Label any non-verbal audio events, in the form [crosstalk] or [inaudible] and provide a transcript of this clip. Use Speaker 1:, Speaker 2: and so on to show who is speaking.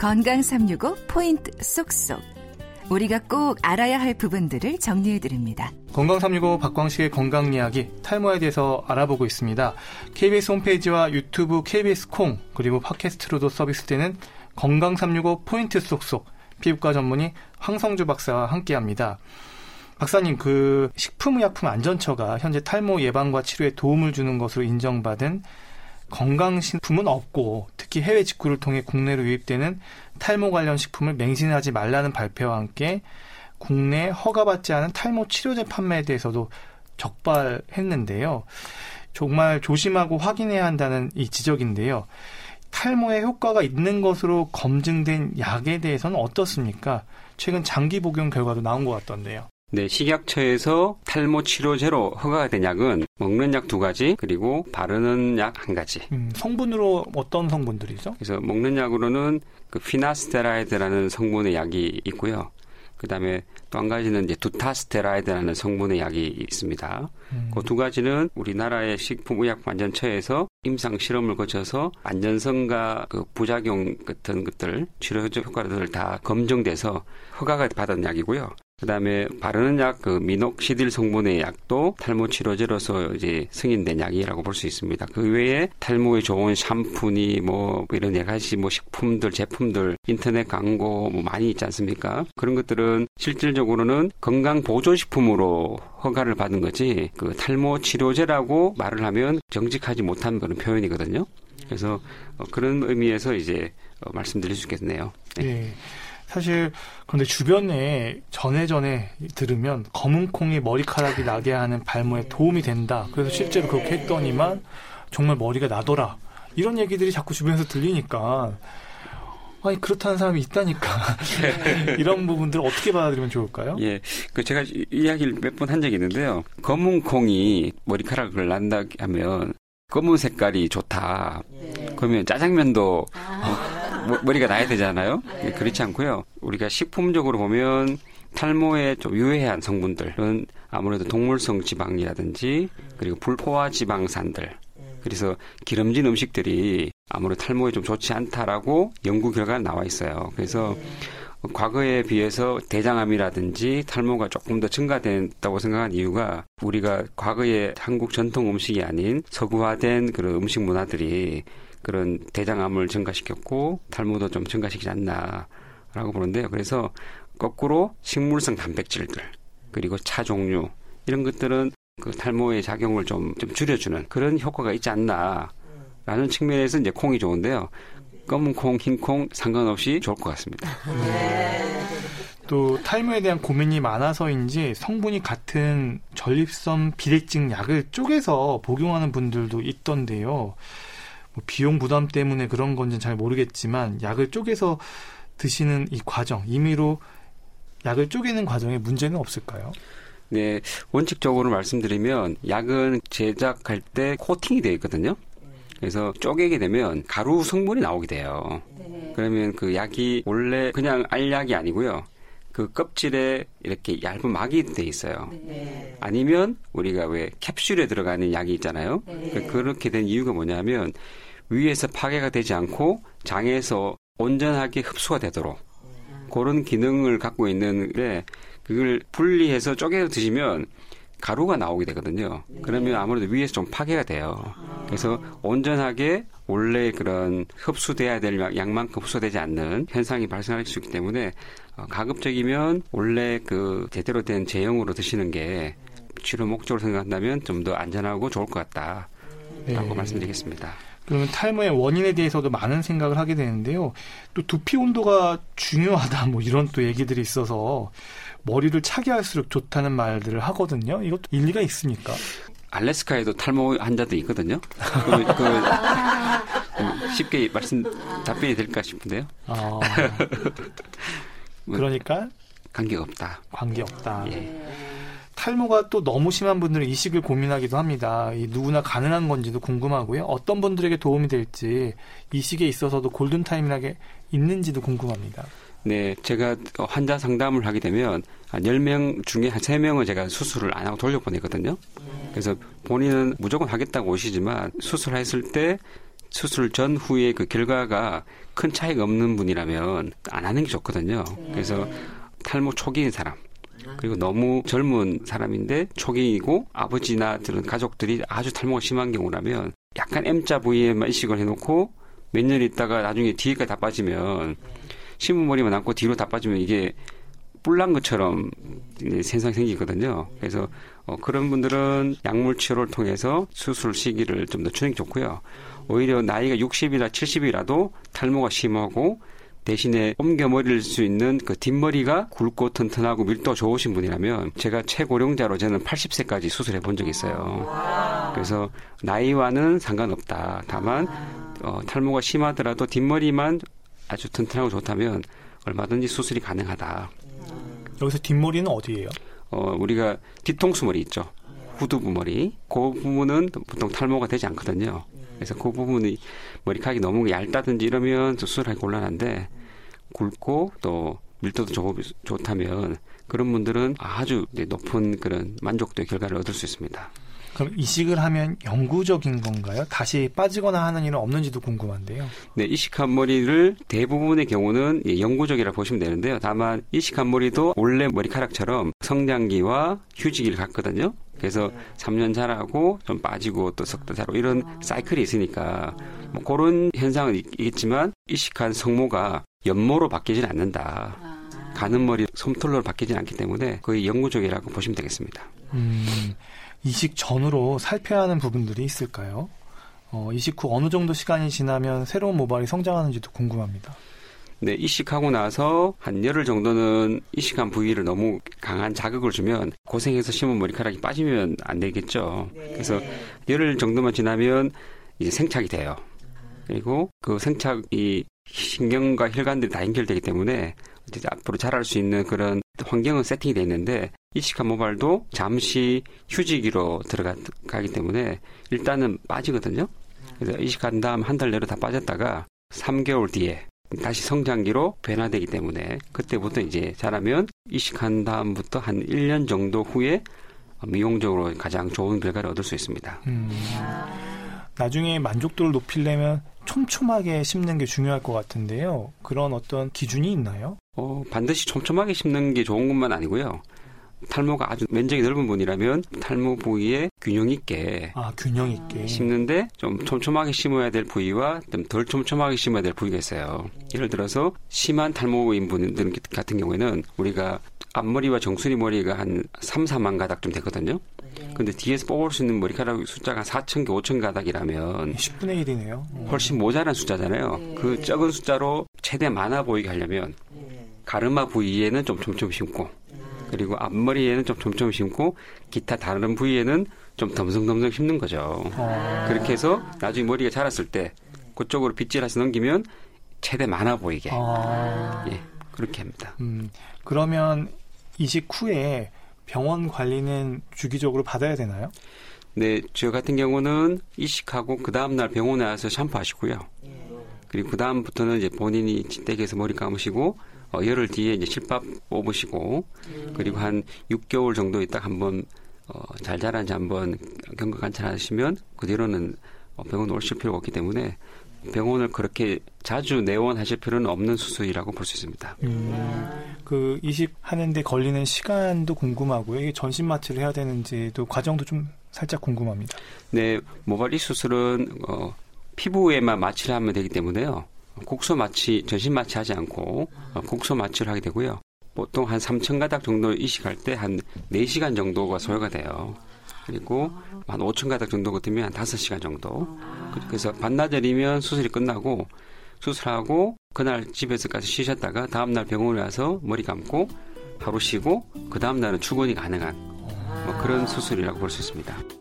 Speaker 1: 건강 365 포인트 쏙쏙. 우리가 꼭 알아야 할 부분들을 정리해 드립니다.
Speaker 2: 건강 365 박광식의 건강 이야기 탈모에 대해서 알아보고 있습니다. KBS 홈페이지와 유튜브 KBS 콩 그리고 팟캐스트로도 서비스되는 건강 365 포인트 쏙쏙 피부과 전문의 황성주 박사와 함께합니다. 박사님, 그 식품의약품 안전처가 현재 탈모 예방과 치료에 도움을 주는 것으로 인정받은 건강식품은 없고 특히 해외 직구를 통해 국내로 유입되는 탈모 관련 식품을 맹신하지 말라는 발표와 함께 국내 허가받지 않은 탈모 치료제 판매에 대해서도 적발했는데요. 정말 조심하고 확인해야 한다는 이 지적인데요. 탈모에 효과가 있는 것으로 검증된 약에 대해서는 어떻습니까? 최근 장기 복용 결과도 나온 것 같던데요.
Speaker 3: 네, 식약처에서 탈모 치료제로 허가가 된 약은 먹는 약 두 가지 그리고 바르는 약 한 가지.
Speaker 2: 음, 성분으로 어떤 성분들이죠?
Speaker 3: 그래서 먹는 약으로는 그 피나스테라이드라는 성분의 약이 있고요. 그다음에 또 한 가지는 이제 두타스테라이드라는 성분의 약이 있습니다. 음. 그두 가지는 우리나라의 식품의약안전처에서 임상 실험을 거쳐서 안전성과 그 부작용 같은 것들 치료 효과들 다 검증돼서 허가가 받은 약이고요. 그다음에 바르는 약 그 미녹시딜 성분의 약도 탈모 치료제로서 이제 승인된 약이라고 볼 수 있습니다. 그 외에 탈모에 좋은 샴푸니 뭐 이런 여러 가지 뭐 식품들 제품들 인터넷 광고 뭐 많이 있지 않습니까? 그런 것들은 실질적으로는 건강 보조 식품으로 허가를 받은 거지 그 탈모 치료제라고 말을 하면 정직하지 못한 그런 표현이거든요. 그래서 어, 그런 의미에서 이제 어, 말씀드릴 수 있겠네요.
Speaker 2: 네. 네. 사실 그런데 주변에 전에 전에 들으면 검은 콩이 머리카락이 나게 하는 발모에 도움이 된다. 그래서 실제로 그렇게 했더니만 정말 머리가 나더라. 이런 얘기들이 자꾸 주변에서 들리니까 아니 그렇다는 사람이 있다니까 [laughs] 이런 부분들 어떻게 받아들이면 좋을까요?
Speaker 3: 예, 그 제가 이야기를 몇 번 한 적이 있는데요. 검은 콩이 머리카락을 난다 하면 검은 색깔이 좋다. 네. 그러면 짜장면도 아. 머리가 나야 되잖아요. 네. 그렇지 않고요. 우리가 식품적으로 보면 탈모에 좀 유해한 성분들은 아무래도 동물성 지방이라든지 그리고 불포화 지방산들 그래서 기름진 음식들이 아무래도 탈모에 좀 좋지 않다라고 연구 결과가 나와 있어요. 그래서 과거에 비해서 대장암이라든지 탈모가 조금 더 증가됐다고 생각한 이유가 우리가 과거에 한국 전통 음식이 아닌 서구화된 그런 음식 문화들이 그런 대장암을 증가시켰고 탈모도 좀 증가시키지 않나라고 보는데요. 그래서 거꾸로 식물성 단백질들 그리고 차 종류 이런 것들은 그 탈모의 작용을 좀, 좀 줄여주는 그런 효과가 있지 않나라는 측면에서 이제 콩이 좋은데요. 검은 콩, 흰 콩 상관없이 좋을 것 같습니다. 네. [laughs]
Speaker 2: 또 탈모에 대한 고민이 많아서인지 성분이 같은 전립선 비대증 약을 쪼개서 복용하는 분들도 있던데요. 뭐 비용 부담 때문에 그런 건지는 잘 모르겠지만 약을 쪼개서 드시는 이 과정 임의로 약을 쪼개는 과정에 문제는 없을까요?
Speaker 3: 네, 원칙적으로 말씀드리면 약은 제작할 때 코팅이 되어 있거든요. 그래서 쪼개게 되면 가루 성분이 나오게 돼요. 네. 그러면 그 약이 원래 그냥 알약이 아니고요. 그 껍질에 이렇게 얇은 막이 돼 있어요. 네. 아니면 우리가 왜 캡슐에 들어가는 약이 있잖아요. 네. 그렇게 된 이유가 뭐냐면 위에서 파괴가 되지 않고 장에서 온전하게 흡수가 되도록 그런 기능을 갖고 있는데 그걸 분리해서 쪼개서 드시면 가루가 나오게 되거든요. 그러면 아무래도 위에서 좀 파괴가 돼요. 그래서 온전하게 원래 그런 흡수돼야 될 양만큼 흡수되지 않는 현상이 발생할 수 있기 때문에 어, 가급적이면 원래 그 제대로 된 제형으로 드시는 게 치료 목적으로 생각한다면 좀 더 안전하고 좋을 것 같다라고 네. 말씀드리겠습니다.
Speaker 2: 그러면 탈모의 원인에 대해서도 많은 생각을 하게 되는데요. 또 두피 온도가 중요하다 [laughs] 뭐 이런 또 얘기들이 있어서 머리를 차게 할수록 좋다는 말들을 하거든요. 이것도 일리가 있습니까?
Speaker 3: 알래스카에도 탈모 환자도 있거든요. 그, 그, 쉽게 말씀 답변이 될까 싶은데요. 아, [laughs]
Speaker 2: 그러니까
Speaker 3: 관계가 없다.
Speaker 2: 관계 없다. 예. 탈모가 또 너무 심한 분들은 이식을 고민하기도 합니다. 이 누구나 가능한 건지도 궁금하고요. 어떤 분들에게 도움이 될지 이식에 있어서도 골든타임이라게 있는지도 궁금합니다.
Speaker 3: 네, 제가 환자 상담을 하게 되면 한 10명 중에 한 3명은 제가 수술을 안 하고 돌려보내거든요. 그래서 본인은 무조건 하겠다고 오시지만 수술했을 때 수술 전 후에 그 결과가 큰 차이가 없는 분이라면 안 하는 게 좋거든요. 그래서 탈모 초기인 사람 그리고 너무 젊은 사람인데 초기이고 아버지나 들은 가족들이 아주 탈모가 심한 경우라면 약간 M자 부위에만 이식을 해놓고 몇 년 있다가 나중에 뒤에까지 다 빠지면 신부머리만 남고 뒤로 다 빠지면 이게 뿔난 것처럼 현상이 생기거든요. 그래서 어, 그런 분들은 약물 치료를 통해서 수술 시기를 좀 늦추는 게 좋고요. 오히려 나이가 60이나 70이라도 탈모가 심하고 대신에 옮겨 머리를 수 있는 그 뒷머리가 굵고 튼튼하고 밀도 좋으신 분이라면 제가 최고령자로 저는 80세까지 수술해 본 적이 있어요. 그래서 나이와는 상관없다. 다만 어, 탈모가 심하더라도 뒷머리만 아주 튼튼하고 좋다면 얼마든지 수술이 가능하다.
Speaker 2: 여기서 뒷머리는 어디예요?
Speaker 3: 어, 우리가 뒤통수 머리 있죠. 후두부 머리. 그 부분은 보통 탈모가 되지 않거든요. 그래서 그 부분이 머리카락이 너무 얇다든지 이러면 수술하기 곤란한데 굵고 또 밀도도 좋, 좋다면 그런 분들은 아주 높은 그런 만족도의 결과를 얻을 수 있습니다.
Speaker 2: 그럼 이식을 하면 영구적인 건가요? 다시 빠지거나 하는 일은 없는지도 궁금한데요.
Speaker 3: 네, 이식한 머리를 대부분의 경우는 영구적이라 고 보시면 되는데요. 다만 이식한 머리도 원래 머리카락처럼 성장기와 휴지기를 갖거든요. 그래서 3년 자라고 좀 빠지고 또 석 달 자라고 이런 사이클이 있으니까 뭐 그런 현상은 있겠지만 이식한 성모가 연모로 바뀌지는 않는다. 가는 머리 솜털로 바뀌지는 않기 때문에 거의 영구적이라고 보시면 되겠습니다.
Speaker 2: 음, 이식 전으로 살펴야 하는 부분들이 있을까요? 어, 이식 후 어느 정도 시간이 지나면 새로운 모발이 성장하는지도 궁금합니다.
Speaker 3: 네, 이식하고 나서 한 열흘 정도는 이식한 부위를 너무 강한 자극을 주면 고생해서 심은 머리카락이 빠지면 안 되겠죠. 네. 그래서 열흘 정도만 지나면 이제 생착이 돼요. 그리고 그 생착이 신경과 혈관들이 다 연결되기 때문에 이제 앞으로 자랄 수 있는 그런 환경은 세팅이 돼 있는데 이식한 모발도 잠시 휴지기로 들어가기 때문에 일단은 빠지거든요. 그래서 이식한 다음 한 달 내로 다 빠졌다가 3개월 뒤에 다시 성장기로 변화되기 때문에 그때부터 이제 자라면 이식한 다음부터 한 1년 정도 후에 미용적으로 가장 좋은 결과를 얻을 수 있습니다. 음,
Speaker 2: 나중에 만족도를 높이려면 촘촘하게 심는 게 중요할 것 같은데요. 그런 어떤 기준이 있나요?
Speaker 3: 어, 반드시 촘촘하게 심는 게 좋은 것만 아니고요. 탈모가 아주 면적이 넓은 분이라면 탈모 부위에 균형 있게
Speaker 2: 아 균형 있게
Speaker 3: 심는데 좀 촘촘하게 심어야 될 부위와 좀 덜 촘촘하게 심어야 될 부위가 있어요. 예를 들어서 심한 탈모인 분들 같은 경우에는 우리가 앞머리와 정수리 머리가 한 3, 4만 가닥 좀 되거든요. 근데 뒤에서 뽑을 수 있는 머리카락 숫자가 4천 개, 5천 가닥이라면
Speaker 2: 10분의 1이네요.
Speaker 3: 훨씬 모자란 숫자잖아요. 네. 그 적은 숫자로 최대 많아 보이게 하려면 가르마 부위에는 좀 촘촘히 심고 그리고 앞머리에는 좀 촘촘히 심고 기타 다른 부위에는 좀 덤성덤성 심는 거죠. 아. 그렇게 해서 나중에 머리가 자랐을 때 그쪽으로 빗질해서 넘기면 최대 많아 보이게 아. 예 그렇게 합니다. 음,
Speaker 2: 그러면 이식 후에 병원 관리는 주기적으로 받아야 되나요?
Speaker 3: 네, 저 같은 경우는 이식하고 그 다음날 병원에 와서 샴푸하시고요. 그리고 그 다음부터는 이제 본인이 뒷댁에서 머리 감으시고 어, 열흘 뒤에 이제 실밥 뽑으시고 그리고 한 6개월 정도 있다 한번 어, 잘 자란지 한번 경과 관찰하시면 그 뒤로는 어, 병원 오실 필요가 없기 때문에 병원을 그렇게 자주 내원하실 필요는 없는 수술이라고 볼 수 있습니다. 음,
Speaker 2: 그 이식하는데 걸리는 시간도 궁금하고요. 이게 전신 마취를 해야 되는지도 과정도 좀 살짝 궁금합니다.
Speaker 3: 네, 모발 이 수술은 어, 피부에만 마취를 하면 되기 때문에요. 국소 마취, 전신 마취 하지 않고 어, 국소 마취를 하게 되고요. 보통 한 3천 가닥 정도 이식할 때 한 4시간 정도가 소요가 돼요. 그리고 한 5천 가닥 정도 같으면 한 5시간 정도. 그래서 반나절이면 수술이 끝나고 수술하고 그날 집에서까지 쉬셨다가 다음날 병원에 와서 머리 감고 하루 쉬고 그 다음날은 출근이 가능한 뭐 그런 수술이라고 볼 수 있습니다.